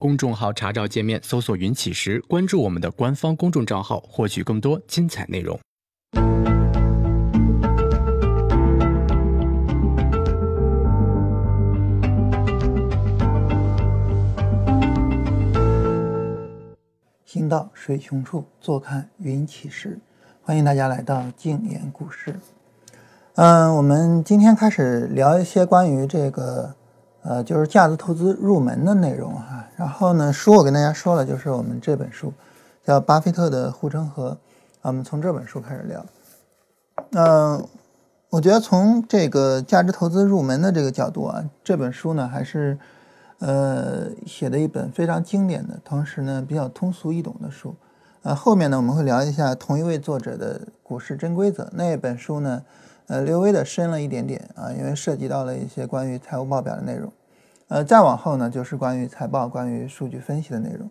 公众号查找界面搜索“云起时”，关注我们的官方公众账号，获取更多精彩内容。行到水穷处，坐看云起时。欢迎大家来到静言故事。嗯，我们今天开始聊一些关于这个，呃，就是价值投资入门的内容哈。然后呢，书我跟大家说了，就是我们这本书叫《巴菲特的护城河》，我们从这本书开始聊。嗯，我觉得从这个价值投资入门的这个角度啊，这本书呢还是呃写的一本非常经典的，同时呢比较通俗易懂的书。呃，后面呢我们会聊一下同一位作者的股市真规则那本书呢，呃，略微的深了一点点啊，因为涉及到了一些关于财务报表的内容。呃，再往后呢就是关于财报、关于数据分析的内容。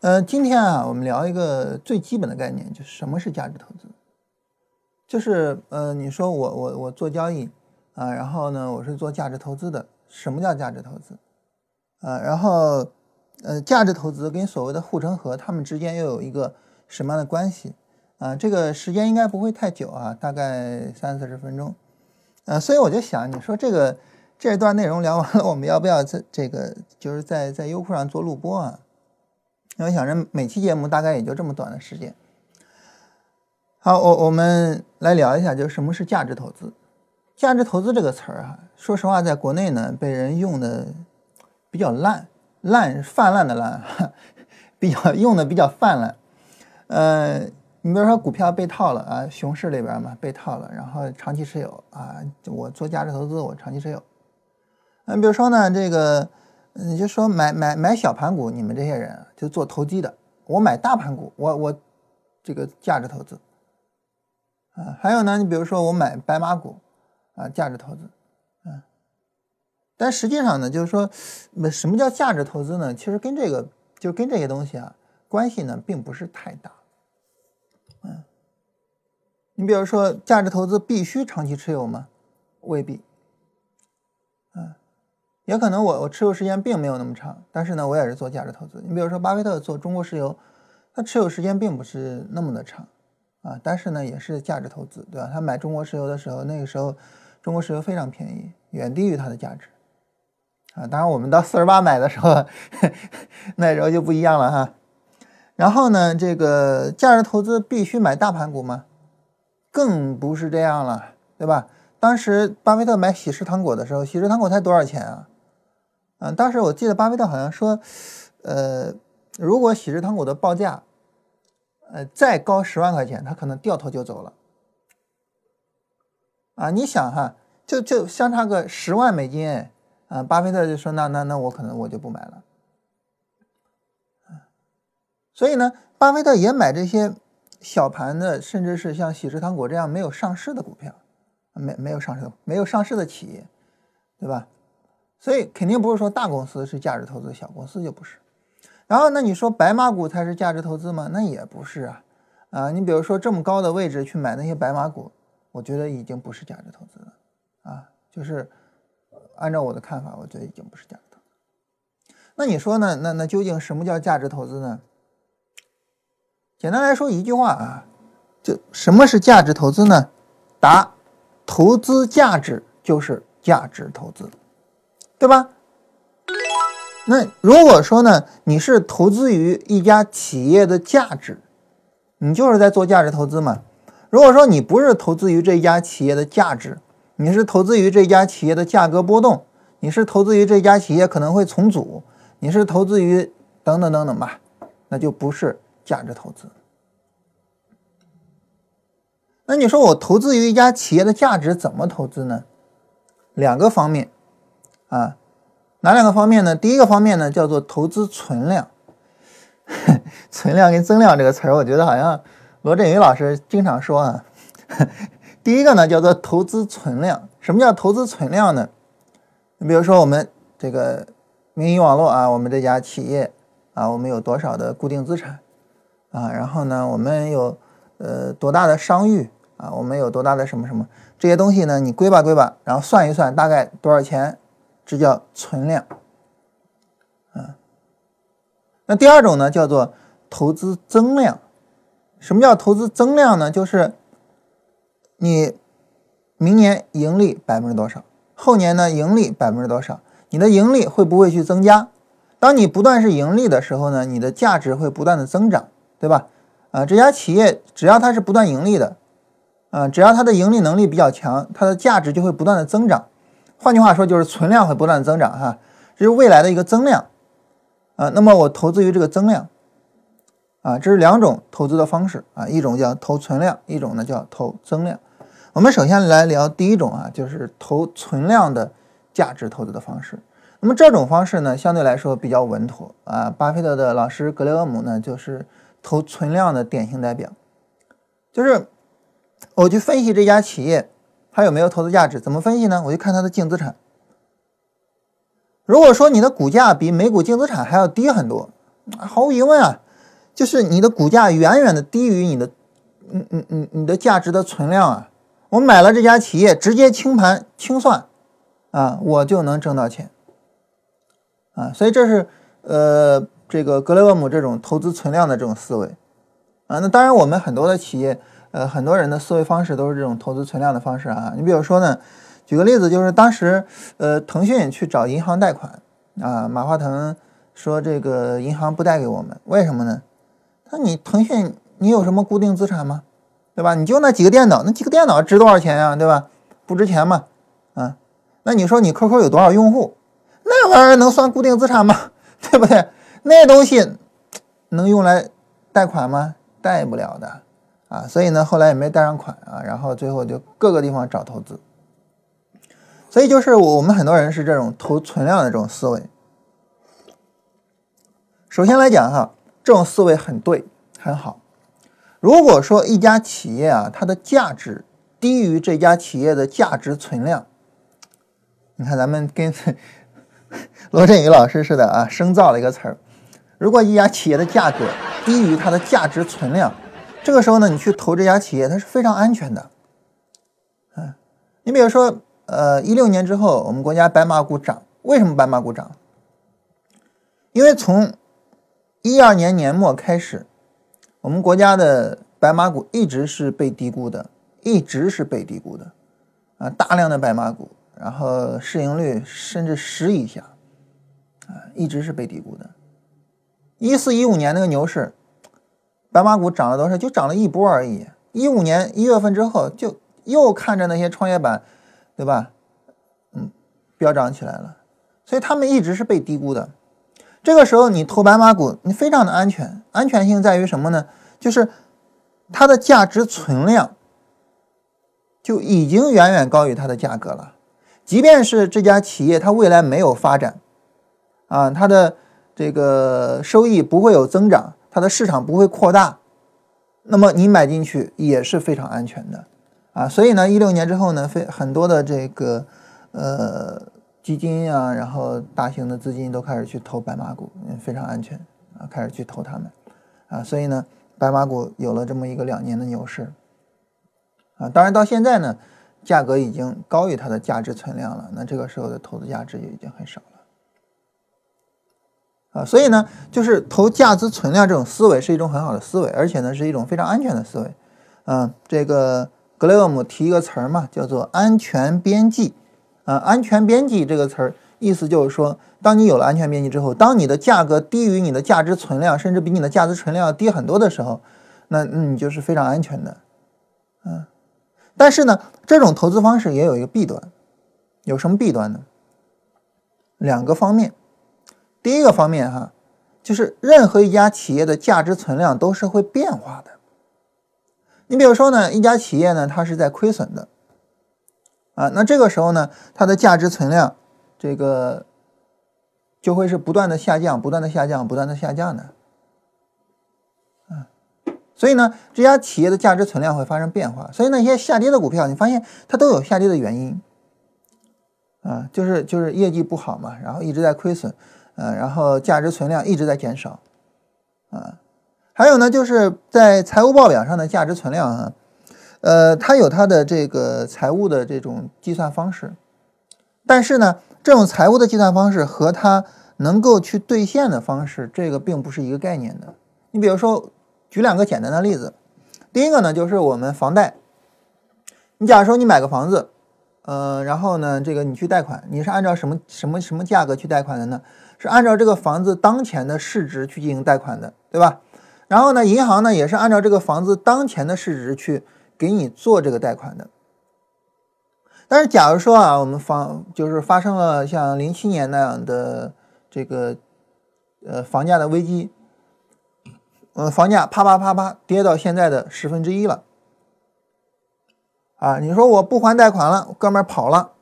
呃，今天啊我们聊一个最基本的概念，就是什么是价值投资。就是呃，你说我我我做交易啊，然后呢我是做价值投资的，什么叫价值投资？啊，然后。呃，价值投资跟所谓的护城河，它们之间又有一个什么样的关系啊？这个时间应该不会太久啊，大概三四十分钟。呃，所以我就想，你说这个这段内容聊完了，我们要不要在这个就是在在优酷上做录播啊？因为想着每期节目大概也就这么短的时间。好，我我们来聊一下，就是什么是价值投资？价值投资这个词儿啊，说实话，在国内呢被人用的比较烂。烂泛滥的烂，比较用的比较泛滥。呃，你比如说股票被套了啊，熊市里边嘛被套了，然后长期持有啊，我做价值投资，我长期持有。嗯，比如说呢，这个你就说买买买小盘股，你们这些人就做投机的，我买大盘股，我我这个价值投资。啊，还有呢，你比如说我买白马股啊，价值投资。啊但实际上呢，就是说，那什么叫价值投资呢？其实跟这个，就跟这些东西啊，关系呢，并不是太大。嗯，你比如说，价值投资必须长期持有吗？未必。也可能我我持有时间并没有那么长，但是呢，我也是做价值投资。你比如说，巴菲特做中国石油，他持有时间并不是那么的长啊，但是呢，也是价值投资，对吧？他买中国石油的时候，那个时候中国石油非常便宜，远低于它的价值。啊，当然，我们到四十八买的时候，那时候就不一样了哈。然后呢，这个价值投资必须买大盘股吗？更不是这样了，对吧？当时巴菲特买喜事糖果的时候，喜事糖果才多少钱啊？嗯，当时我记得巴菲特好像说，呃，如果喜之糖果的报价，呃，再高十万块钱，他可能掉头就走了。啊，你想哈，就就相差个十万美金。啊，巴菲特就说：“那那那我可能我就不买了。”所以呢，巴菲特也买这些小盘的，甚至是像喜之糖果这样没有上市的股票，没没有上市没有上市的企业，对吧？所以肯定不是说大公司是价值投资，小公司就不是。然后那你说白马股才是价值投资吗？那也不是啊。啊，你比如说这么高的位置去买那些白马股，我觉得已经不是价值投资了啊，就是。按照我的看法，我觉得已经不是价值投资。那你说呢？那那究竟什么叫价值投资呢？简单来说一句话啊，就什么是价值投资呢？答：投资价值就是价值投资，对吧？那如果说呢，你是投资于一家企业的价值，你就是在做价值投资嘛。如果说你不是投资于这家企业的价值，你是投资于这家企业的价格波动，你是投资于这家企业可能会重组，你是投资于等等等等吧，那就不是价值投资。那你说我投资于一家企业的价值怎么投资呢？两个方面啊，哪两个方面呢？第一个方面呢叫做投资存量，存量跟增量这个词儿，我觉得好像罗振宇老师经常说啊。第一个呢叫做投资存量，什么叫投资存量呢？你比如说我们这个民营网络啊，我们这家企业啊，我们有多少的固定资产啊？然后呢，我们有呃多大的商誉啊？我们有多大的什么什么这些东西呢？你归吧归吧，然后算一算大概多少钱，这叫存量啊。那第二种呢，叫做投资增量。什么叫投资增量呢？就是你明年盈利百分之多少，后年呢盈利百分之多少，你的盈利会不会去增加？当你不断是盈利的时候呢，你的价值会不断的增长，对吧？啊，这家企业只要它是不断盈利的，啊，只要它的盈利能力比较强，它的价值就会不断的增长。换句话说，就是存量会不断增长，哈，这是未来的一个增量，啊，那么我投资于这个增量，啊，这是两种投资的方式，啊，一种叫投存量，一种呢叫投增量。我们首先来聊第一种啊，就是投存量的价值投资的方式。那么这种方式呢，相对来说比较稳妥啊。巴菲特的老师格雷厄姆呢，就是投存量的典型代表。就是我去分析这家企业它有没有投资价值，怎么分析呢？我就看它的净资产。如果说你的股价比每股净资产还要低很多，毫无疑问啊，就是你的股价远远的低于你的，嗯嗯嗯，你的价值的存量啊。我买了这家企业，直接清盘清算啊，我就能挣到钱。啊，所以这是呃，这个格雷厄姆这种投资存量的这种思维啊。那当然，我们很多的企业，呃，很多人的思维方式都是这种投资存量的方式啊。你比如说呢，举个例子，就是当时呃，腾讯去找银行贷款啊，马化腾说这个银行不贷给我们，为什么呢？他你腾讯你有什么固定资产吗？对吧？你就那几个电脑，那几个电脑值多少钱呀？对吧？不值钱嘛。啊，那你说你 QQ 有多少用户？那玩意儿能算固定资产吗？对不对？那东西能用来贷款吗？贷不了的啊！所以呢，后来也没贷上款啊。然后最后就各个地方找投资。所以就是我们很多人是这种投存量的这种思维。首先来讲哈，这种思维很对，很好。如果说一家企业啊，它的价值低于这家企业的价值存量，你看咱们跟。罗振宇老师似的啊，生造了一个词儿。如果一家企业的价格低于它的价值存量，这个时候呢，你去投这家企业，它是非常安全的。嗯，你比如说，呃，一六年之后，我们国家白马股涨，为什么白马股涨？因为从一二年年末开始，我们国家的白马股一直是被低估的，一直是被低估的，啊，大量的白马股。然后市盈率甚至十以下，啊，一直是被低估的。一四一五年那个牛市，白马股涨了多少？就涨了一波而已。一五年一月份之后，就又看着那些创业板，对吧？嗯，飙涨起来了。所以他们一直是被低估的。这个时候你投白马股，你非常的安全。安全性在于什么呢？就是它的价值存量就已经远远高于它的价格了。即便是这家企业它未来没有发展，啊，它的这个收益不会有增长，它的市场不会扩大，那么你买进去也是非常安全的，啊，所以呢，一六年之后呢，非很多的这个呃基金啊，然后大型的资金都开始去投白马股，非常安全啊，开始去投它们，啊，所以呢，白马股有了这么一个两年的牛市，啊，当然到现在呢。价格已经高于它的价值存量了，那这个时候的投资价值也已经很少，啊，所以呢，就是投价值存量这种思维是一种很好的思维，而且呢是一种非常安全的思维，啊，这个格雷厄姆提一个词儿嘛，叫做安全边际，啊，安全边际这个词儿意思就是说，当你有了安全边际之后，当你的价格低于你的价值存量，甚至比你的价值存量要低很多的时候，那那你就是非常安全的，嗯。但是呢，这种投资方式也有一个弊端，有什么弊端呢？两个方面。第一个方面哈，就是任何一家企业的价值存量都是会变化的。你比如说呢，一家企业呢，它是在亏损的，啊，那这个时候呢，它的价值存量这个就会是不断的下降，不断的下降，不断的下降的。嗯所以呢，这家企业的价值存量会发生变化。所以那些下跌的股票，你发现它都有下跌的原因，啊，就是就是业绩不好嘛，然后一直在亏损，呃，然后价值存量一直在减少，啊，还有呢，就是在财务报表上的价值存量啊，呃，它有它的这个财务的这种计算方式，但是呢，这种财务的计算方式和它能够去兑现的方式，这个并不是一个概念的。你比如说，举两个简单的例子。第一个呢，就是我们房贷。你假如说你买个房子，呃，然后呢，这个你去贷款，你是按照什么什么什么价格去贷款的呢？是按照这个房子当前的市值去进行贷款的，对吧？然后呢，银行呢也是按照这个房子当前的市值去给你做这个贷款的。但是，假如说啊，我们房就是发生了像零七年那样的这个呃房价的危机，呃，房价啪啪啪啪跌到现在的十分之一了，啊，你说我不还贷款了，哥们儿跑了，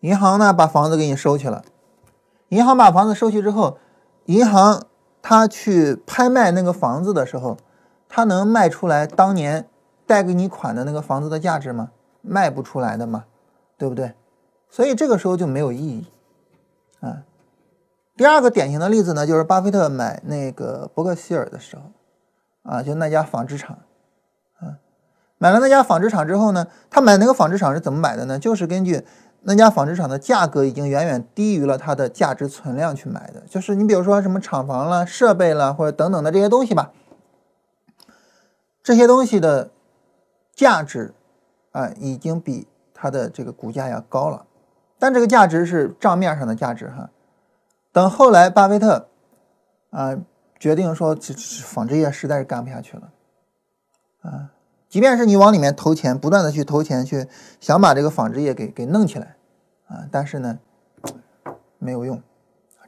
银行呢把房子给你收去了，银行把房子收去之后，银行他去拍卖那个房子的时候，他能卖出来当年贷给你款的那个房子的价值吗？卖不出来的嘛，对不对？所以这个时候就没有意义啊。第二个典型的例子呢，就是巴菲特买那个伯克希尔的时候啊，就那家纺织厂啊，买了那家纺织厂之后呢，他买那个纺织厂是怎么买的呢？就是根据那家纺织厂的价格已经远远低于了它的价值存量去买的。就是你比如说什么厂房了、设备了或者等等的这些东西吧，这些东西的价值。啊，已经比它的这个股价要高了，但这个价值是账面上的价值哈。等后来巴菲特啊决定说，纺织业实在是干不下去了啊，即便是你往里面投钱，不断的去投钱去想把这个纺织业给给弄起来啊，但是呢没有用，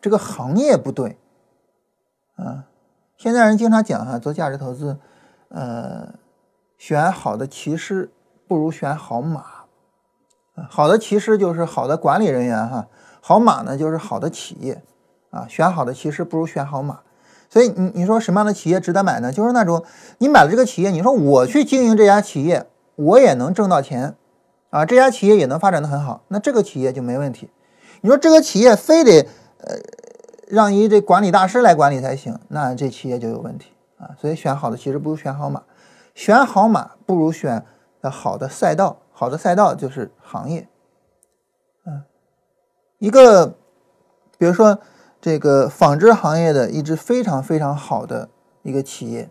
这个行业不对啊。现在人经常讲哈，做价值投资，呃，选好的骑师。不如选好马，好的骑师就是好的管理人员哈，好马呢就是好的企业啊。选好的骑师不如选好马，所以你你说什么样的企业值得买呢？就是那种你买了这个企业，你说我去经营这家企业，我也能挣到钱啊，这家企业也能发展的很好，那这个企业就没问题。你说这个企业非得呃让一这管理大师来管理才行，那这企业就有问题啊。所以选好的其实不如选好马，选好马不如选。好的赛道，好的赛道就是行业，嗯，一个，比如说这个纺织行业的一支非常非常好的一个企业，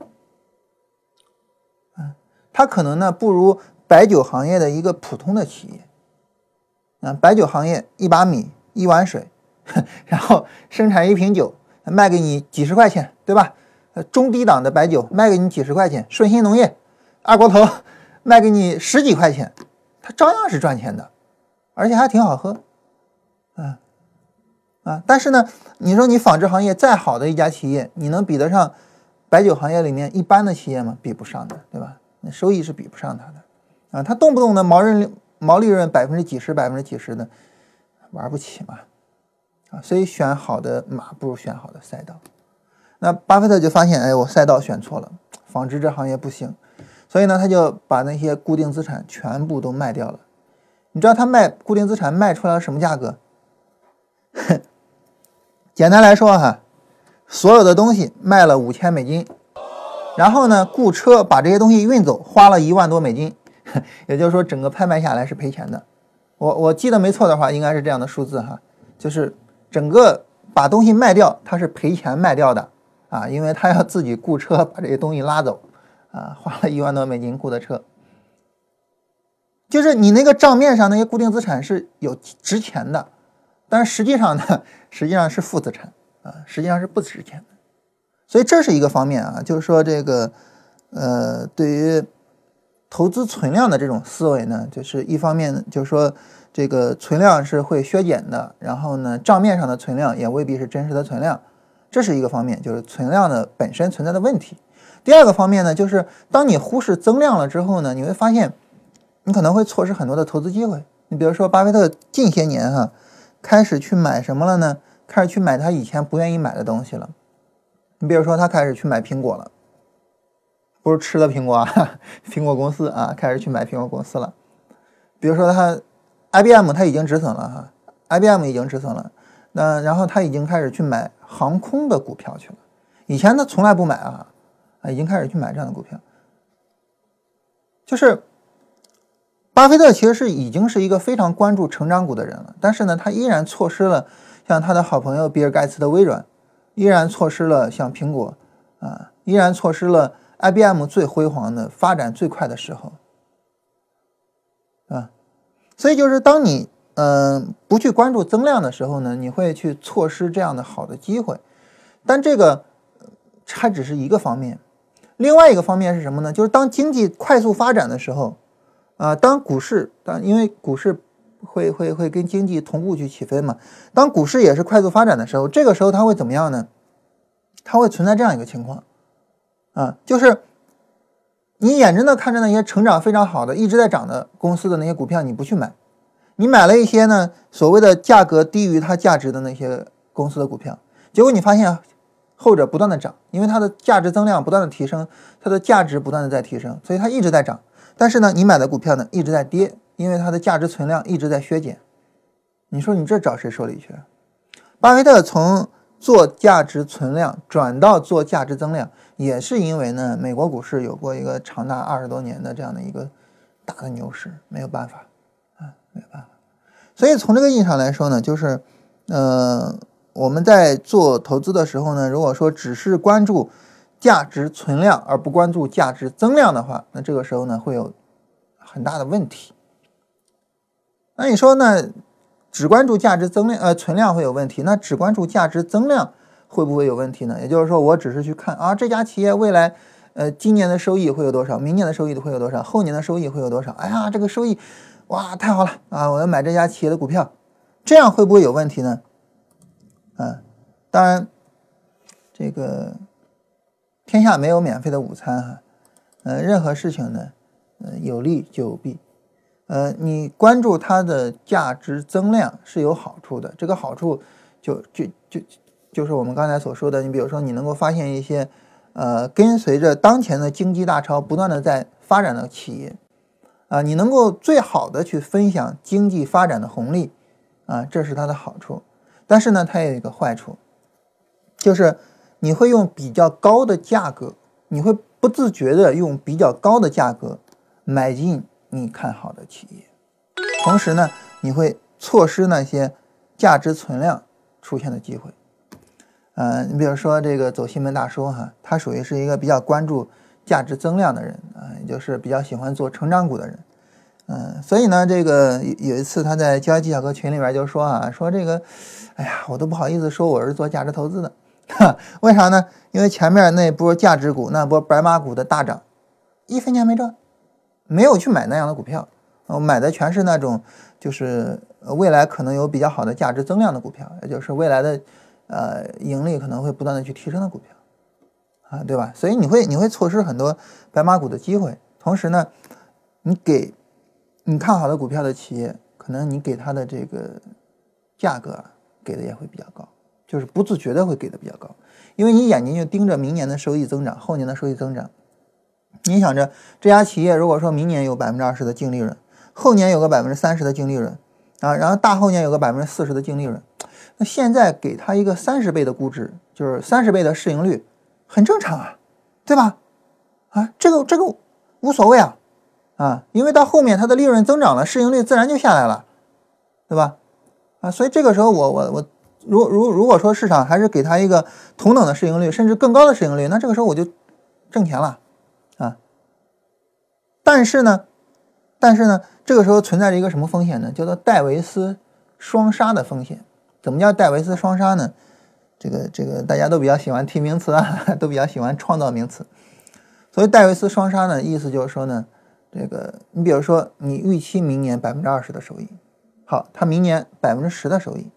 嗯，它可能呢不如白酒行业的一个普通的企业，啊，白酒行业一把米一碗水，然后生产一瓶酒卖给你几十块钱，对吧？呃，中低档的白酒卖给你几十块钱，顺鑫农业、二锅头。卖给你十几块钱，它照样是赚钱的，而且还挺好喝，啊！但是呢，你说你纺织行业再好的一家企业，你能比得上白酒行业里面一般的企业吗？比不上的，对吧？那收益是比不上它的，啊，它动不动的毛润毛利润百分之几十、百分之几十的，玩不起嘛，啊！所以选好的马不如选好的赛道。那巴菲特就发现，哎，我赛道选错了，纺织这行业不行。所以呢，他就把那些固定资产全部都卖掉了。你知道他卖固定资产卖出来什么价格？简单来说哈，所有的东西卖了五千美金，然后呢，雇车把这些东西运走，花了一万多美金。也就是说，整个拍卖下来是赔钱的。我我记得没错的话，应该是这样的数字哈，就是整个把东西卖掉，他是赔钱卖掉的啊，因为他要自己雇车把这些东西拉走。啊，花了一万多美金雇的车，就是你那个账面上那些固定资产是有值钱的，但实际上呢，实际上是负资产啊，实际上是不值钱的。所以这是一个方面啊，就是说这个呃，对于投资存量的这种思维呢，就是一方面就是说这个存量是会削减的，然后呢，账面上的存量也未必是真实的存量，这是一个方面，就是存量的本身存在的问题。第二个方面呢，就是当你忽视增量了之后呢，你会发现，你可能会错失很多的投资机会。你比如说，巴菲特近些年哈，开始去买什么了呢？开始去买他以前不愿意买的东西了。你比如说，他开始去买苹果了，不是吃的苹果啊，苹果公司啊，开始去买苹果公司了。比如说，他 IBM 他已经止损了哈，IBM 已经止损了。那然后他已经开始去买航空的股票去了，以前他从来不买啊。已经开始去买这样的股票，就是巴菲特其实是已经是一个非常关注成长股的人了，但是呢，他依然错失了像他的好朋友比尔盖茨的微软，依然错失了像苹果啊，依然错失了 IBM 最辉煌的发展最快的时候，啊，所以就是当你嗯不去关注增量的时候呢，你会去错失这样的好的机会，但这个它只是一个方面。另外一个方面是什么呢？就是当经济快速发展的时候，啊，当股市当因为股市会会会跟经济同步去起飞嘛，当股市也是快速发展的时候，这个时候它会怎么样呢？它会存在这样一个情况，啊，就是你眼睁的看着那些成长非常好的、一直在涨的公司的那些股票，你不去买，你买了一些呢所谓的价格低于它价值的那些公司的股票，结果你发现。后者不断的涨，因为它的价值增量不断的提升，它的价值不断的在提升，所以它一直在涨。但是呢，你买的股票呢一直在跌，因为它的价值存量一直在削减。你说你这找谁说理去？巴菲特从做价值存量转到做价值增量，也是因为呢，美国股市有过一个长达二十多年的这样的一个大的牛市，没有办法啊，没有办法。所以从这个意义上来说呢，就是，呃。我们在做投资的时候呢，如果说只是关注价值存量而不关注价值增量的话，那这个时候呢会有很大的问题。那你说呢？只关注价值增量呃存量会有问题，那只关注价值增量会不会有问题呢？也就是说，我只是去看啊这家企业未来呃今年的收益会有多少，明年的收益会有多少，后年的收益会有多少？哎呀，这个收益哇太好了啊！我要买这家企业的股票，这样会不会有问题呢？嗯，当然，这个天下没有免费的午餐哈。呃，任何事情呢，呃，有利就有弊。呃，你关注它的价值增量是有好处的。这个好处就就就就是我们刚才所说的，你比如说，你能够发现一些呃，跟随着当前的经济大潮不断的在发展的企业啊，你能够最好的去分享经济发展的红利啊，这是它的好处。但是呢，它也有一个坏处，就是你会用比较高的价格，你会不自觉的用比较高的价格买进你看好的企业，同时呢，你会错失那些价值存量出现的机会。嗯，你比如说这个走西门大叔哈，他属于是一个比较关注价值增量的人啊，也就是比较喜欢做成长股的人。嗯，所以呢，这个有一次他在交易技巧课群里边就说啊，说这个。哎呀，我都不好意思说我是做价值投资的，为啥呢？因为前面那波价值股、那波白马股的大涨，一分钱没赚，没有去买那样的股票，我买的全是那种就是未来可能有比较好的价值增量的股票，也就是未来的呃盈利可能会不断的去提升的股票，啊，对吧？所以你会你会错失很多白马股的机会，同时呢，你给你看好的股票的企业，可能你给它的这个价格。给的也会比较高，就是不自觉的会给的比较高，因为你眼睛就盯着明年的收益增长，后年的收益增长。你想着这家企业如果说明年有百分之二十的净利润，后年有个百分之三十的净利润啊，然后大后年有个百分之四十的净利润，那现在给他一个三十倍的估值，就是三十倍的市盈率，很正常啊，对吧？啊，这个这个无所谓啊，啊，因为到后面它的利润增长了，市盈率自然就下来了，对吧？啊，所以这个时候我我我，如如如果说市场还是给他一个同等的市盈率，甚至更高的市盈率，那这个时候我就挣钱了，啊。但是呢，但是呢，这个时候存在着一个什么风险呢？叫做戴维斯双杀的风险。怎么叫戴维斯双杀呢？这个这个大家都比较喜欢提名词啊，都比较喜欢创造名词。所以戴维斯双杀呢，意思就是说呢，这个你比如说你预期明年百分之二十的收益。好，他明年百分之十的收益，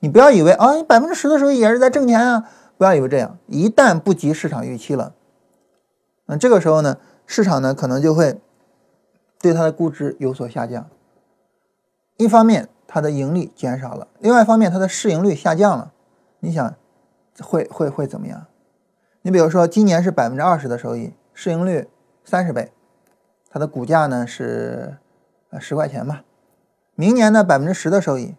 你不要以为啊，百分之十的收益也是在挣钱啊，不要以为这样，一旦不及市场预期了，那这个时候呢，市场呢可能就会对它的估值有所下降。一方面，它的盈利减少了；，另外一方面，它的市盈率下降了。你想，会会会怎么样？你比如说，今年是百分之二十的收益，市盈率三十倍，它的股价呢是呃十块钱吧。明年呢百分之十的收益，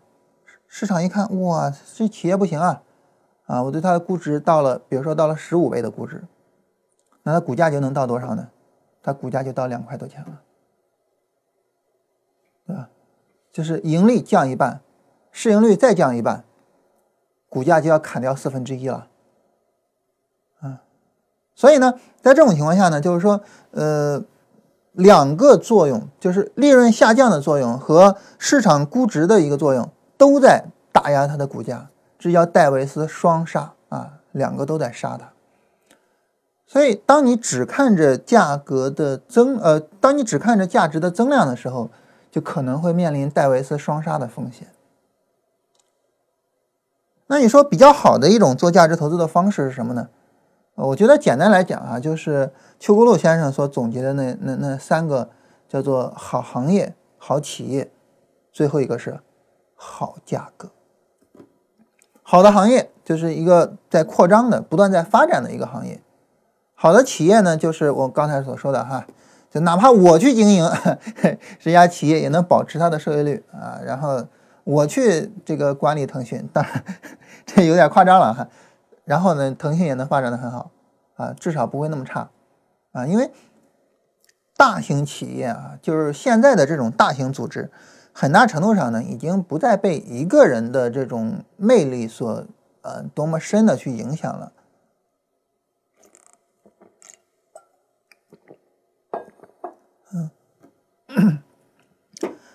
市场一看，哇，这企业不行啊，啊，我对它的估值到了，比如说到了十五倍的估值，那它股价就能到多少呢？它股价就到两块多钱了，对吧？就是盈利降一半，市盈率再降一半，股价就要砍掉四分之一了。啊，所以呢，在这种情况下呢，就是说，呃，两个作用，就是利润下降的作用和市场估值的一个作用，都在打压它的股价，这叫戴维斯双杀啊，两个都在杀它。所以，当你只看着价格的增，呃，当你只看着价值的增量的时候，就可能会面临戴维斯双杀的风险。那你说比较好的一种做价值投资的方式是什么呢？我觉得简单来讲啊，就是邱国禄先生所总结的那那那三个，叫做好行业、好企业，最后一个是好价格。好的行业就是一个在扩张的、不断在发展的一个行业。好的企业呢，就是我刚才所说的哈，就哪怕我去经营 这家企业，也能保持它的收益率啊。然后我去这个管理腾讯，当然 这有点夸张了哈。然后呢，腾讯也能发展的很好啊，至少不会那么差啊。因为大型企业啊，就是现在的这种大型组织，很大程度上呢，已经不再被一个人的这种魅力所呃多么深的去影响了。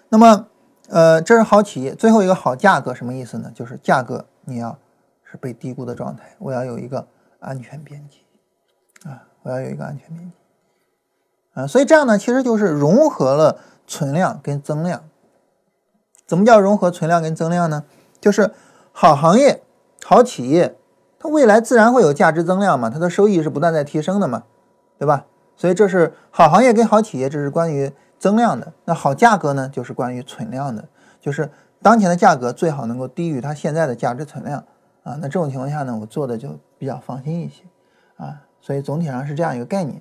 那么，呃，这是好企业。最后一个好价格什么意思呢？就是价格你要是被低估的状态，我要有一个安全边际啊，我要有一个安全边际啊。所以这样呢，其实就是融合了存量跟增量。怎么叫融合存量跟增量呢？就是好行业、好企业，它未来自然会有价值增量嘛，它的收益是不断在提升的嘛，对吧？所以这是好行业跟好企业，这是关于。增量的那好价格呢，就是关于存量的，就是当前的价格最好能够低于它现在的价值存量啊。那这种情况下呢，我做的就比较放心一些啊。所以总体上是这样一个概念。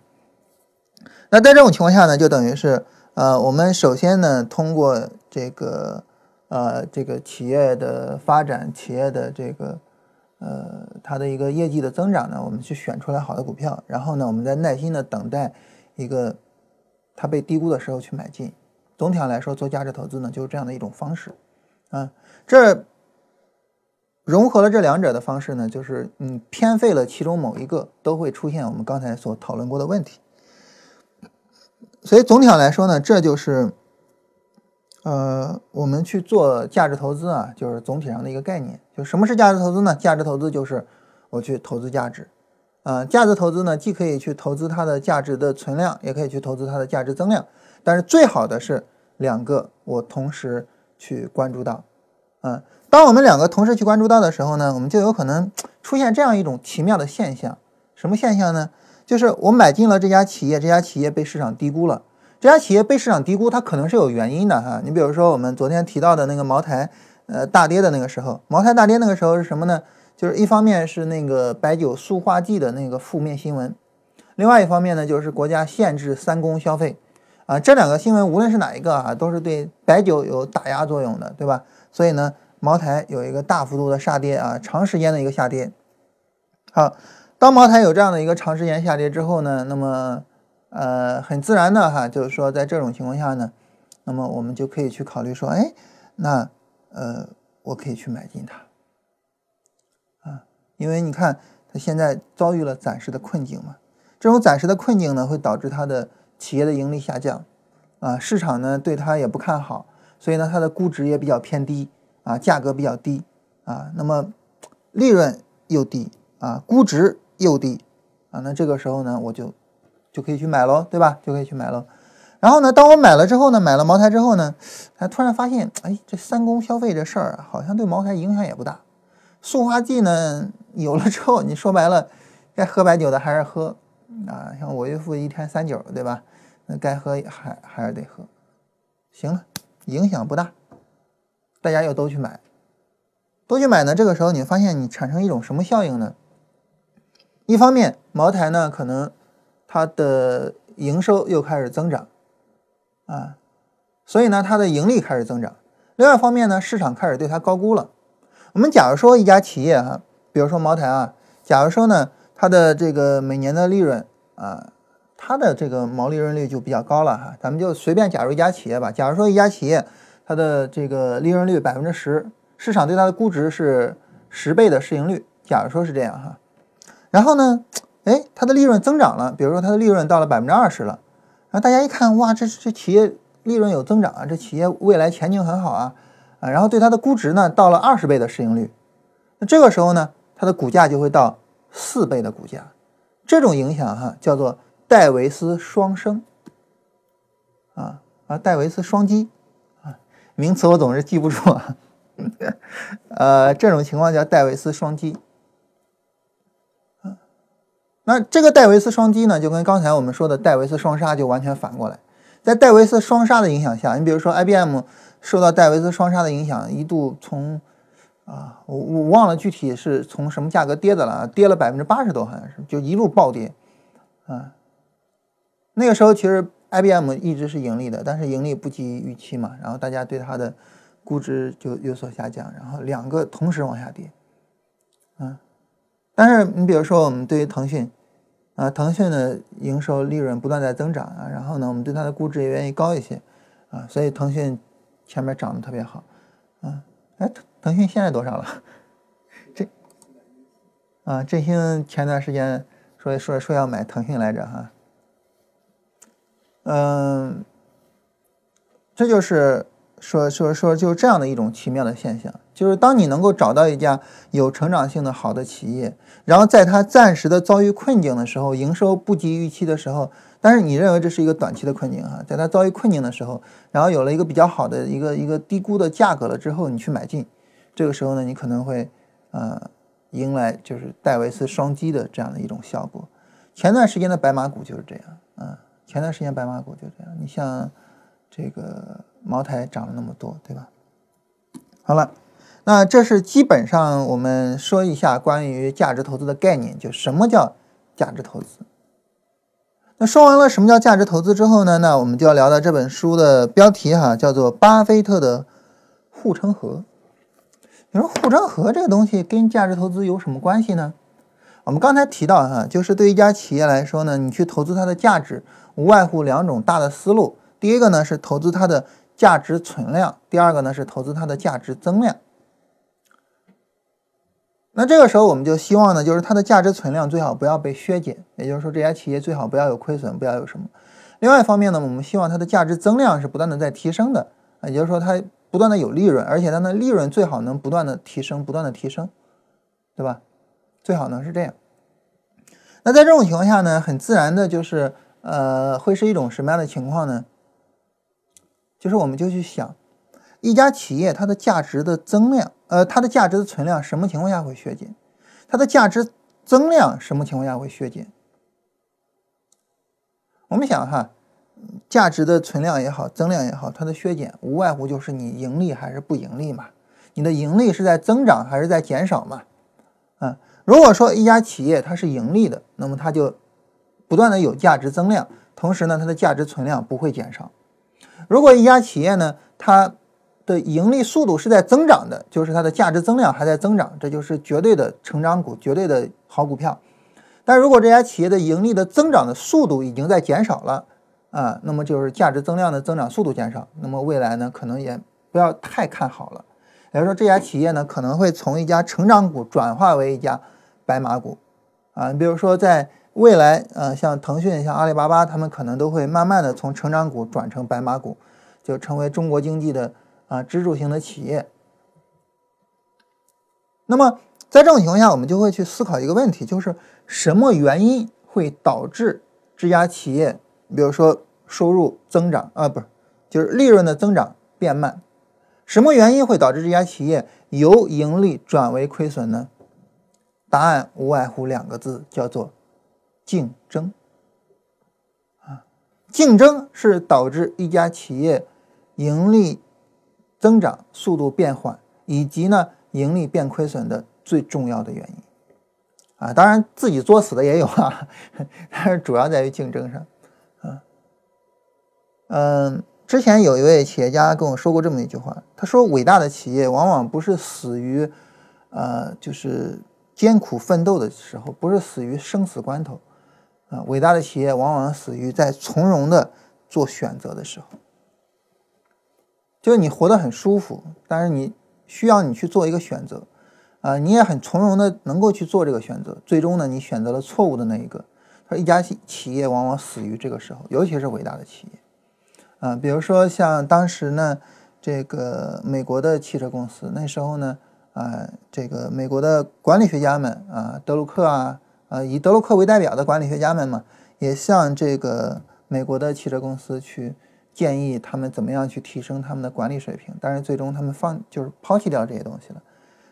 那在这种情况下呢，就等于是呃，我们首先呢，通过这个呃这个企业的发展，企业的这个呃它的一个业绩的增长呢，我们去选出来好的股票，然后呢，我们再耐心的等待一个。它被低估的时候去买进，总体上来说做价值投资呢就是这样的一种方式，啊，这融合了这两者的方式呢，就是你偏废了其中某一个，都会出现我们刚才所讨论过的问题。所以总体上来说呢，这就是呃我们去做价值投资啊，就是总体上的一个概念。就什么是价值投资呢？价值投资就是我去投资价值。啊，价值投资呢，既可以去投资它的价值的存量，也可以去投资它的价值增量。但是最好的是两个我同时去关注到。嗯，当我们两个同时去关注到的时候呢，我们就有可能出现这样一种奇妙的现象。什么现象呢？就是我买进了这家企业，这家企业被市场低估了。这家企业被市场低估，它可能是有原因的哈。你比如说我们昨天提到的那个茅台，呃，大跌的那个时候，茅台大跌那个时候是什么呢？就是一方面是那个白酒塑化剂的那个负面新闻，另外一方面呢，就是国家限制三公消费，啊，这两个新闻无论是哪一个啊，都是对白酒有打压作用的，对吧？所以呢，茅台有一个大幅度的下跌啊，长时间的一个下跌。好，当茅台有这样的一个长时间下跌之后呢，那么呃，很自然的哈，就是说在这种情况下呢，那么我们就可以去考虑说，哎，那呃，我可以去买进它。啊。因为你看，它现在遭遇了暂时的困境嘛，这种暂时的困境呢，会导致它的企业的盈利下降，啊，市场呢对它也不看好，所以呢它的估值也比较偏低，啊，价格比较低，啊，那么利润又低，啊，估值又低，啊，那这个时候呢，我就就可以去买喽，对吧？就可以去买喽。然后呢，当我买了之后呢，买了茅台之后呢，还突然发现，哎，这三公消费这事儿好像对茅台影响也不大。塑化剂呢有了之后，你说白了，该喝白酒的还是喝啊。像我岳父一天三酒，对吧？那该喝还还是得喝。行了，影响不大，大家又都去买，都去买呢。这个时候你发现你产生一种什么效应呢？一方面，茅台呢可能它的营收又开始增长啊，所以呢它的盈利开始增长。另外一方面呢，市场开始对它高估了。我们假如说一家企业哈，比如说茅台啊，假如说呢，它的这个每年的利润啊，它的这个毛利润率就比较高了哈。咱们就随便假如一家企业吧，假如说一家企业它的这个利润率百分之十，市场对它的估值是十倍的市盈率，假如说是这样哈，然后呢，哎，它的利润增长了，比如说它的利润到了百分之二十了，然后大家一看，哇，这这企业利润有增长啊，这企业未来前景很好啊，啊，然后对它的估值呢到了二十倍的市盈率，那这个时候呢，它的股价就会到四倍的股价，这种影响哈叫做戴维斯双升，啊啊，戴维斯双击。啊名词我总是记不住啊，呃，这种情况叫戴维斯双击。那这个戴维斯双击呢，就跟刚才我们说的戴维斯双杀就完全反过来。在戴维斯双杀的影响下，你比如说 IBM 受到戴维斯双杀的影响，一度从啊，我我忘了具体是从什么价格跌的了，跌了百分之八十多，好像是就一路暴跌啊。那个时候其实。IBM 一直是盈利的，但是盈利不及预期嘛，然后大家对它的估值就有所下降，然后两个同时往下跌，嗯，但是你比如说我们对于腾讯，啊，腾讯的营收利润不断在增长啊，然后呢，我们对它的估值也愿意高一些，啊，所以腾讯前面涨得特别好，啊，哎，腾腾讯现在多少了？这，啊，振兴前段时间说说说要买腾讯来着哈。嗯，这就是说说说就是这样的一种奇妙的现象，就是当你能够找到一家有成长性的好的企业，然后在它暂时的遭遇困境的时候，营收不及预期的时候，但是你认为这是一个短期的困境啊，在它遭遇困境的时候，然后有了一个比较好的一个一个低估的价格了之后，你去买进，这个时候呢，你可能会呃迎来就是戴维斯双击的这样的一种效果。前段时间的白马股就是这样啊。前段时间白马股就这样，你像这个茅台涨了那么多，对吧？好了，那这是基本上我们说一下关于价值投资的概念，就什么叫价值投资。那说完了什么叫价值投资之后呢，那我们就要聊到这本书的标题哈，叫做《巴菲特的护城河》。你说护城河这个东西跟价值投资有什么关系呢？我们刚才提到哈，就是对一家企业来说呢，你去投资它的价值。无外乎两种大的思路，第一个呢是投资它的价值存量，第二个呢是投资它的价值增量。那这个时候我们就希望呢，就是它的价值存量最好不要被削减，也就是说这家企业最好不要有亏损，不要有什么。另外一方面呢，我们希望它的价值增量是不断的在提升的，也就是说它不断的有利润，而且它的利润最好能不断的提升，不断的提升，对吧？最好能是这样。那在这种情况下呢，很自然的就是。呃，会是一种什么样的情况呢？就是我们就去想，一家企业它的价值的增量，呃，它的价值的存量什么情况下会削减？它的价值增量什么情况下会削减？我们想哈，价值的存量也好，增量也好，它的削减无外乎就是你盈利还是不盈利嘛？你的盈利是在增长还是在减少嘛？啊，如果说一家企业它是盈利的，那么它就。不断的有价值增量，同时呢，它的价值存量不会减少。如果一家企业呢，它的盈利速度是在增长的，就是它的价值增量还在增长，这就是绝对的成长股，绝对的好股票。但如果这家企业的盈利的增长的速度已经在减少了啊，那么就是价值增量的增长速度减少，那么未来呢，可能也不要太看好了。也就是说，这家企业呢，可能会从一家成长股转化为一家白马股啊。你比如说在未来，呃，像腾讯、像阿里巴巴，他们可能都会慢慢的从成长股转成白马股，就成为中国经济的啊支柱型的企业。那么，在这种情况下，我们就会去思考一个问题，就是什么原因会导致这家企业，比如说收入增长啊，不是，就是利润的增长变慢？什么原因会导致这家企业由盈利转为亏损呢？答案无外乎两个字，叫做。竞争啊，竞争是导致一家企业盈利增长速度变缓，以及呢盈利变亏损的最重要的原因啊。当然，自己作死的也有啊，但是主要在于竞争上啊。嗯，之前有一位企业家跟我说过这么一句话，他说：“伟大的企业往往不是死于呃，就是艰苦奋斗的时候，不是死于生死关头。”啊，伟大的企业往往死于在从容的做选择的时候，就是你活得很舒服，但是你需要你去做一个选择，啊，你也很从容的能够去做这个选择，最终呢，你选择了错误的那一个。他说，一家企企业往往死于这个时候，尤其是伟大的企业，啊，比如说像当时呢，这个美国的汽车公司，那时候呢，啊，这个美国的管理学家们啊，德鲁克啊，啊，以德鲁克为代表的管理学家们嘛，也向这个美国的汽车公司去建议他们怎么样去提升他们的管理水平，但是最终他们放就是抛弃掉这些东西了。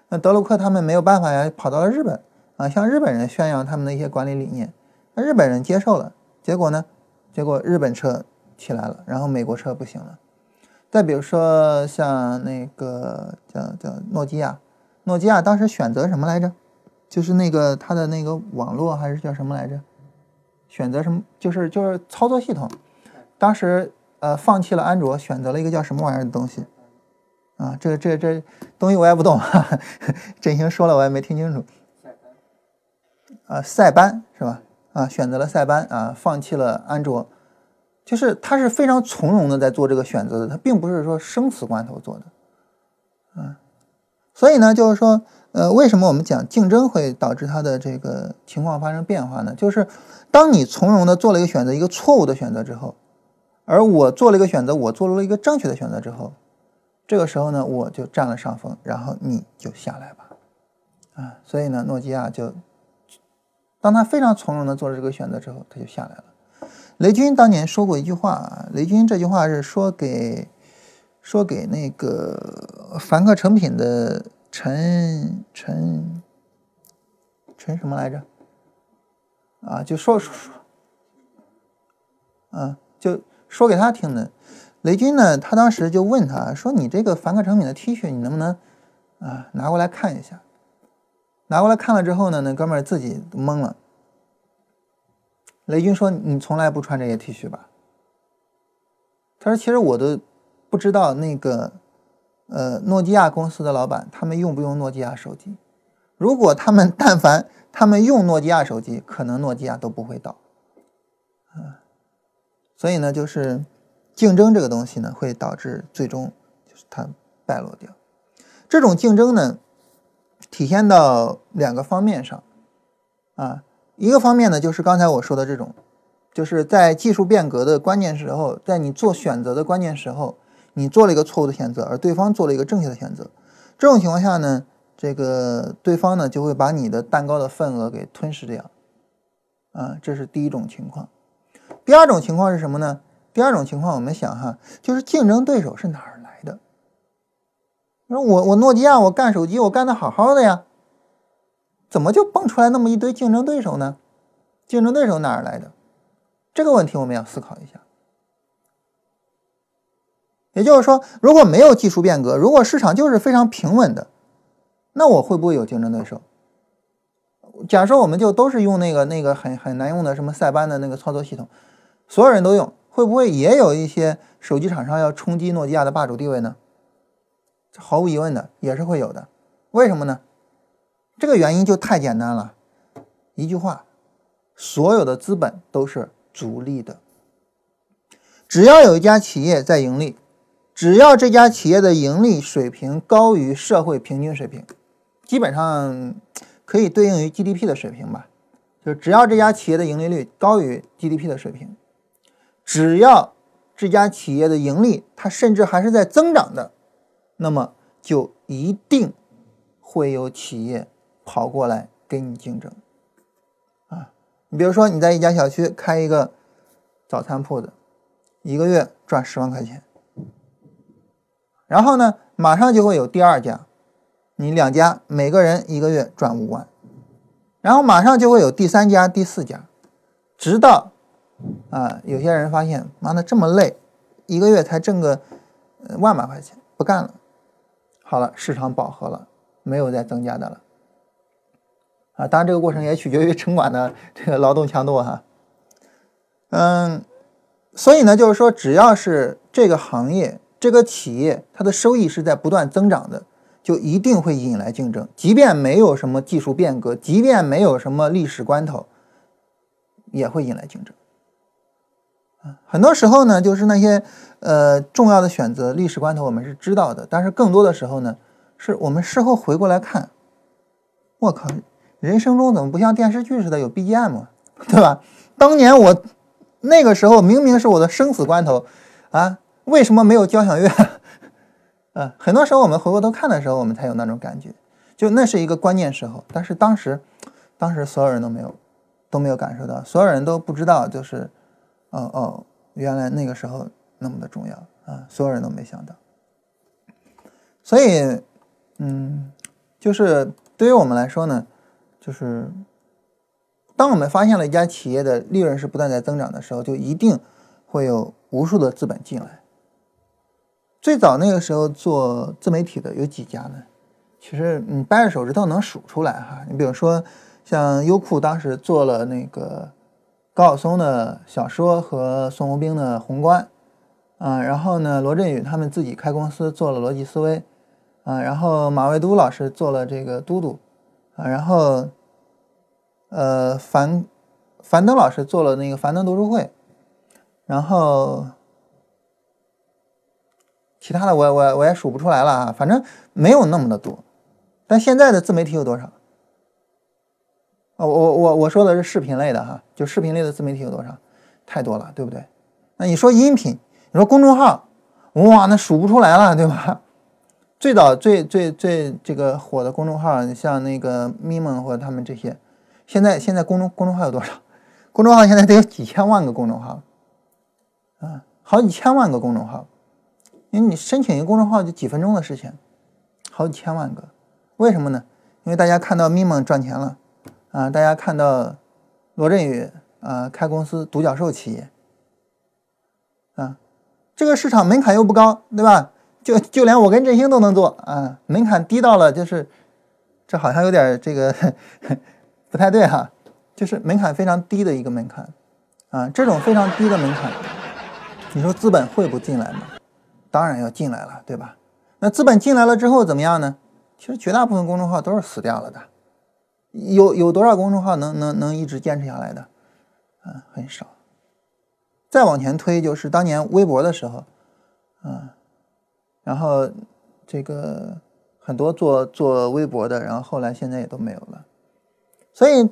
那德鲁克他们没有办法呀，跑到了日本啊，向日本人宣扬他们的一些管理理念，那日本人接受了，结果呢，结果日本车起来了，然后美国车不行了。再比如说像那个叫叫诺基亚，诺基亚当时选择什么来着？就是那个它的那个网络还是叫什么来着？选择什么？就是就是操作系统，当时呃放弃了安卓，选择了一个叫什么玩意儿的东西。啊，这这这东西我也不懂，哈哈，振兴说了我也没听清楚。啊，塞班是吧？啊，选择了塞班啊，放弃了安卓，就是他是非常从容的在做这个选择的，他并不是说生死关头做的。嗯，所以呢，就是说，呃，为什么我们讲竞争会导致他的这个情况发生变化呢？就是当你从容的做了一个选择，一个错误的选择之后，而我做了一个选择，我做了一个正确的选择之后。这个时候呢，我就占了上风，然后你就下来吧，啊，所以呢，诺基亚就当他非常从容的做了这个选择之后，他就下来了。雷军当年说过一句话啊，雷军这句话是说给说给那个凡客诚品的陈陈陈什么来着？啊，就说说，啊，就说给他听的。雷军呢？他当时就问他说：“你这个凡客诚品的 T 恤，你能不能啊拿过来看一下？”拿过来看了之后呢，那哥们儿自己懵了。雷军说：“你从来不穿这些 T 恤吧？”他说：“其实我都不知道那个呃诺基亚公司的老板他们用不用诺基亚手机。如果他们但凡他们用诺基亚手机，可能诺基亚都不会倒。啊，所以呢，就是。”竞争这个东西呢，会导致最终就是它败落掉。这种竞争呢，体现到两个方面上，啊，一个方面呢，就是刚才我说的这种，就是在技术变革的关键时候，在你做选择的关键时候，你做了一个错误的选择，而对方做了一个正确的选择。这种情况下呢，这个对方呢就会把你的蛋糕的份额给吞噬掉，啊，这是第一种情况。第二种情况是什么呢？第二种情况，我们想哈，就是竞争对手是哪儿来的？说我我诺基亚我干手机我干的好好的呀，怎么就蹦出来那么一堆竞争对手呢？竞争对手哪儿来的？这个问题我们要思考一下。也就是说，如果没有技术变革，如果市场就是非常平稳的，那我会不会有竞争对手？假设我们就都是用那个那个很很难用的什么塞班的那个操作系统，所有人都用。会不会也有一些手机厂商要冲击诺基亚的霸主地位呢？毫无疑问的，也是会有的。为什么呢？这个原因就太简单了，一句话：所有的资本都是逐利的。只要有一家企业在盈利，只要这家企业的盈利水平高于社会平均水平，基本上可以对应于 GDP 的水平吧。就只要这家企业的盈利率高于 GDP 的水平。只要这家企业的盈利，它甚至还是在增长的，那么就一定会有企业跑过来跟你竞争。啊，你比如说你在一家小区开一个早餐铺子，一个月赚十万块钱，然后呢，马上就会有第二家，你两家每个人一个月赚五万，然后马上就会有第三家、第四家，直到。啊，有些人发现，妈的这么累，一个月才挣个万把块钱，不干了。好了，市场饱和了，没有再增加的了。啊，当然这个过程也取决于城管的这个劳动强度哈。嗯，所以呢，就是说，只要是这个行业、这个企业，它的收益是在不断增长的，就一定会引来竞争。即便没有什么技术变革，即便没有什么历史关头，也会引来竞争。很多时候呢，就是那些呃重要的选择，历史关头我们是知道的，但是更多的时候呢，是我们事后回过来看，我靠，人生中怎么不像电视剧似的有 BGM，对吧？当年我那个时候明明是我的生死关头啊，为什么没有交响乐？呃，很多时候我们回过头看的时候，我们才有那种感觉，就那是一个关键时候。但是当时，当时所有人都没有都没有感受到，所有人都不知道，就是哦哦，原来那个时候那么的重要啊，所有人都没想到。所以，嗯，就是对于我们来说呢，就是当我们发现了一家企业的利润是不断在增长的时候，就一定会有无数的资本进来。最早那个时候做自媒体的有几家呢？其实你掰着手指头能数出来哈。你比如说像优酷当时做了那个高晓松的小说和孙宏斌的宏观，啊，然后呢罗振宇他们自己开公司做了逻辑思维，啊，然后马未都老师做了这个嘟嘟，啊，然后呃樊樊登老师做了那个樊登读书会，然后。其他的我我我也数不出来了啊，反正没有那么的多。但现在的自媒体有多少？哦，我我我说的是视频类的哈，就视频类的自媒体有多少？太多了，对不对？那你说音频，你说公众号，哇，那数不出来了，对吧？最早最最最这个火的公众号，像那个咪蒙或者他们这些，现在现在公众公众号有多少？公众号现在得有几千万个公众号，啊，好几千万个公众号。因为你申请一个公众号就几分钟的事情，好几千万个，为什么呢？因为大家看到咪蒙赚钱了，啊，大家看到罗振宇啊开公司独角兽企业，啊，这个市场门槛又不高，对吧？就就连我跟振兴都能做啊，门槛低到了就是，这好像有点这个 不太对哈，就是门槛非常低的一个门槛，啊，这种非常低的门槛，你说资本会不进来吗？当然要进来了，对吧？那资本进来了之后怎么样呢？其实绝大部分公众号都是死掉了的，有有多少公众号能能能一直坚持下来的？嗯，很少。再往前推，就是当年微博的时候，嗯，然后这个很多做做微博的，然后后来现在也都没有了。所以，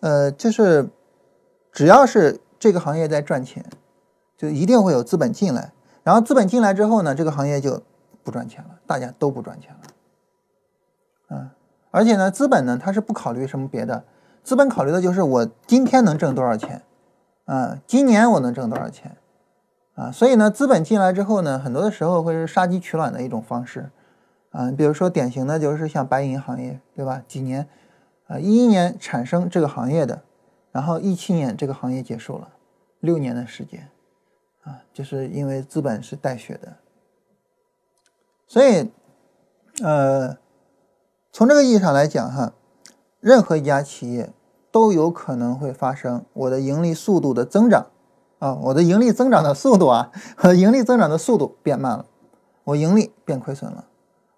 呃，就是只要是这个行业在赚钱，就一定会有资本进来。然后资本进来之后呢，这个行业就不赚钱了，大家都不赚钱了，嗯，而且呢，资本呢，它是不考虑什么别的，资本考虑的就是我今天能挣多少钱，啊，今年我能挣多少钱，啊，所以呢，资本进来之后呢，很多的时候会是杀鸡取卵的一种方式，啊，比如说典型的就是像白银行业，对吧？几年，啊，一一年产生这个行业的，然后一七年这个行业结束了，六年的时间。啊，就是因为资本是带血的，所以，呃，从这个意义上来讲，哈，任何一家企业都有可能会发生我的盈利速度的增长，啊，我的盈利增长的速度啊，和盈利增长的速度变慢了，我盈利变亏损了，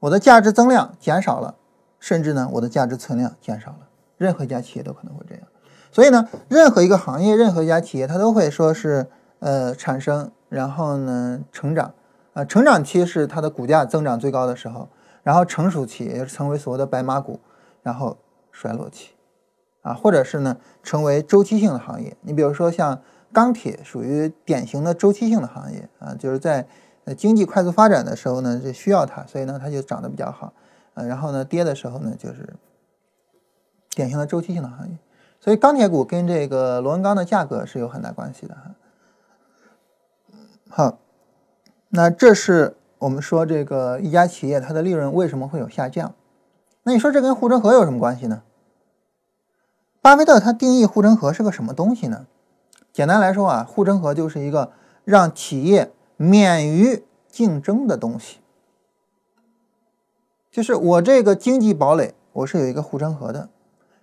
我的价值增量减少了，甚至呢，我的价值存量减少了，任何一家企业都可能会这样，所以呢，任何一个行业，任何一家企业，它都会说是。呃，产生，然后呢，成长，啊，成长期是它的股价增长最高的时候，然后成熟期也是成为所谓的白马股，然后衰落期，啊，或者是呢，成为周期性的行业。你比如说像钢铁，属于典型的周期性的行业，啊，就是在呃经济快速发展的时候呢，就需要它，所以呢，它就涨得比较好，啊，然后呢，跌的时候呢，就是典型的周期性的行业。所以钢铁股跟这个螺纹钢的价格是有很大关系的哈。好，那这是我们说这个一家企业它的利润为什么会有下降？那你说这跟护城河有什么关系呢？巴菲特他定义护城河是个什么东西呢？简单来说啊，护城河就是一个让企业免于竞争的东西，就是我这个经济堡垒我是有一个护城河的。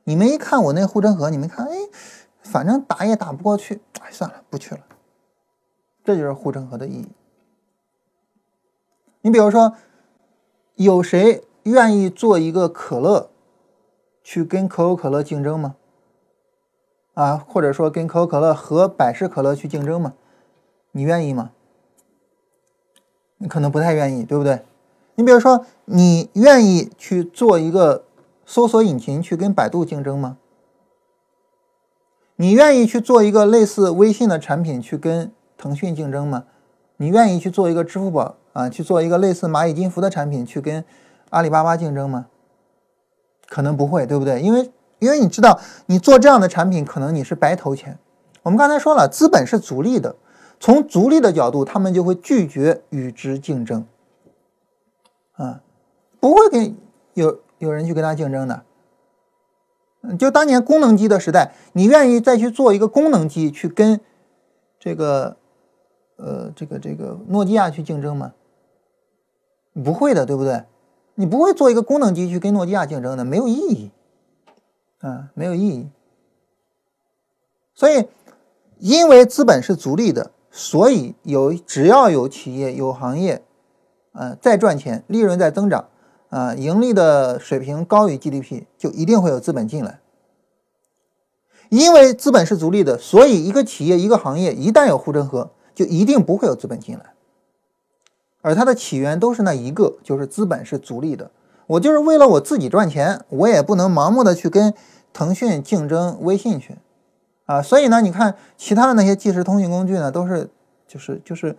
你们一看我那护城河，你们看，哎，反正打也打不过去，哎，算了，不去了。这就是护城河的意义。你比如说，有谁愿意做一个可乐，去跟可口可乐竞争吗？啊，或者说跟可口可乐和百事可乐去竞争吗？你愿意吗？你可能不太愿意，对不对？你比如说，你愿意去做一个搜索引擎去跟百度竞争吗？你愿意去做一个类似微信的产品去跟腾讯竞争吗？你愿意去做一个支付宝啊，去做一个类似蚂蚁金服的产品去跟阿里巴巴竞争吗？可能不会，对不对？因为因为你知道，你做这样的产品，可能你是白投钱。我们刚才说了，资本是逐利的，从逐利的角度，他们就会拒绝与之竞争，啊，不会跟有有人去跟他竞争的。就当年功能机的时代，你愿意再去做一个功能机去跟这个呃这个这个诺基亚去竞争吗？不会的，对不对？你不会做一个功能机去跟诺基亚竞争的，没有意义，啊，没有意义。所以，因为资本是逐利的，所以有只要有企业有行业，呃，在赚钱，利润在增长。啊，盈利的水平高于 GDP，就一定会有资本进来。因为资本是逐利的，所以一个企业、一个行业一旦有护城河，就一定不会有资本进来。而它的起源都是那一个，就是资本是逐利的。我就是为了我自己赚钱，我也不能盲目的去跟腾讯竞争微信去啊。所以呢，你看其他的那些即时通讯工具呢，都是就是就是。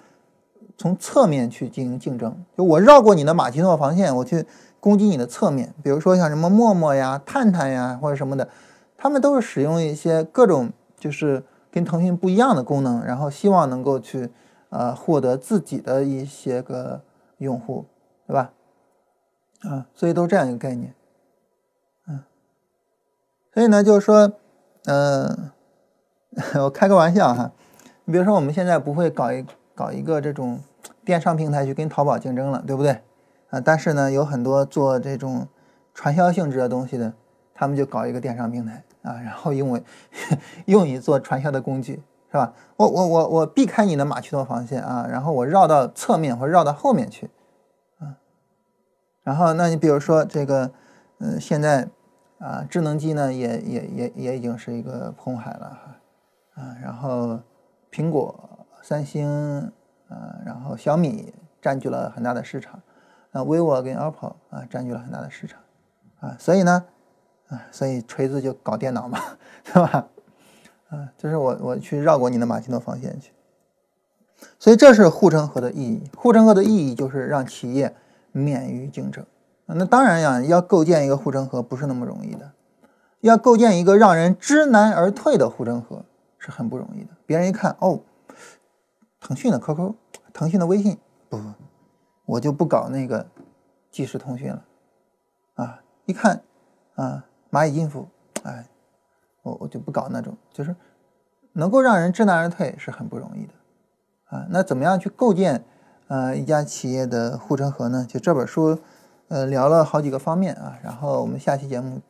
从侧面去进行竞争，就我绕过你的马奇诺防线，我去攻击你的侧面。比如说像什么陌陌呀、探探呀或者什么的，他们都是使用一些各种就是跟腾讯不一样的功能，然后希望能够去呃获得自己的一些个用户，对吧？啊，所以都这样一个概念，嗯，所以呢，就是说，嗯，我开个玩笑哈，你比如说我们现在不会搞一。搞一个这种电商平台去跟淘宝竞争了，对不对？啊，但是呢，有很多做这种传销性质的东西的，他们就搞一个电商平台啊，然后用为用以做传销的工具，是吧？我我我我避开你的马奇诺防线啊，然后我绕到侧面或绕到后面去，啊，然后那你比如说这个，嗯，现在啊，智能机呢也也也也已经是一个红海了哈，啊，然后苹果。三星，呃，然后小米占据了很大的市场，那 vivo 跟 OPPO 啊占据了很大的市场，啊，所以呢，所以锤子就搞电脑嘛，对吧？啊，就是我我去绕过你的马奇诺防线去，所以这是护城河的意义。护城河的意义就是让企业免于竞争。那当然呀，要构建一个护城河不是那么容易的，要构建一个让人知难而退的护城河是很不容易的。别人一看，哦。腾讯的 QQ，腾讯的微信，不，我就不搞那个即时通讯了，啊，一看，啊，蚂蚁金服，哎，我我就不搞那种，就是能够让人知难而退是很不容易的，啊，那怎么样去构建呃一家企业的护城河呢？就这本书，呃，聊了好几个方面啊，然后我们下期节目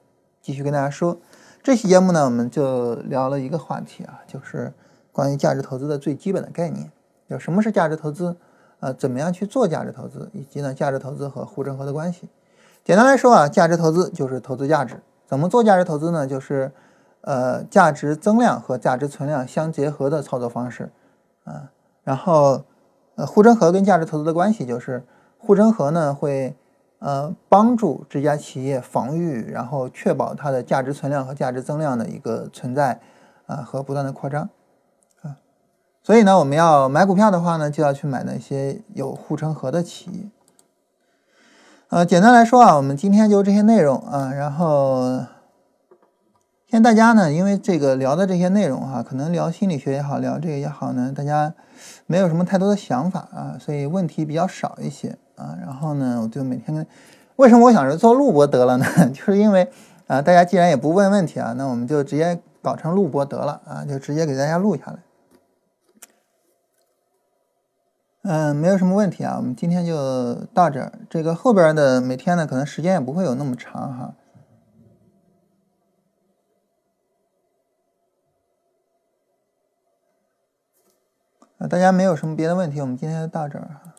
继续跟大家说，这期节目呢，我们就聊了一个话题啊，就是关于价值投资的最基本的概念。就什么是价值投资？呃，怎么样去做价值投资？以及呢，价值投资和护城河的关系？简单来说啊，价值投资就是投资价值。怎么做价值投资呢？就是呃，价值增量和价值存量相结合的操作方式啊。然后呃，护城河跟价值投资的关系就是护城河呢会呃帮助这家企业防御，然后确保它的价值存量和价值增量的一个存在啊和不断的扩张。啊所以呢，我们要买股票的话呢，就要去买那些有护城河的企业。呃，简单来说啊，我们今天就这些内容啊。然后，现在大家呢，因为这个聊的这些内容哈，可能聊心理学也好，聊这个也好呢，大家没有什么太多的想法啊，所以问题比较少一些啊。然后呢，我就每天，为什么我想着做录播得了呢？就是因为啊，大家既然也不问问题啊，那我们就直接搞成录播得了啊，就直接给大家录下来。嗯没有什么问题啊我们今天就到这这个后边的每天呢可能时间也不会有那么长哈。大家没有什么别的问题我们今天就到这儿啊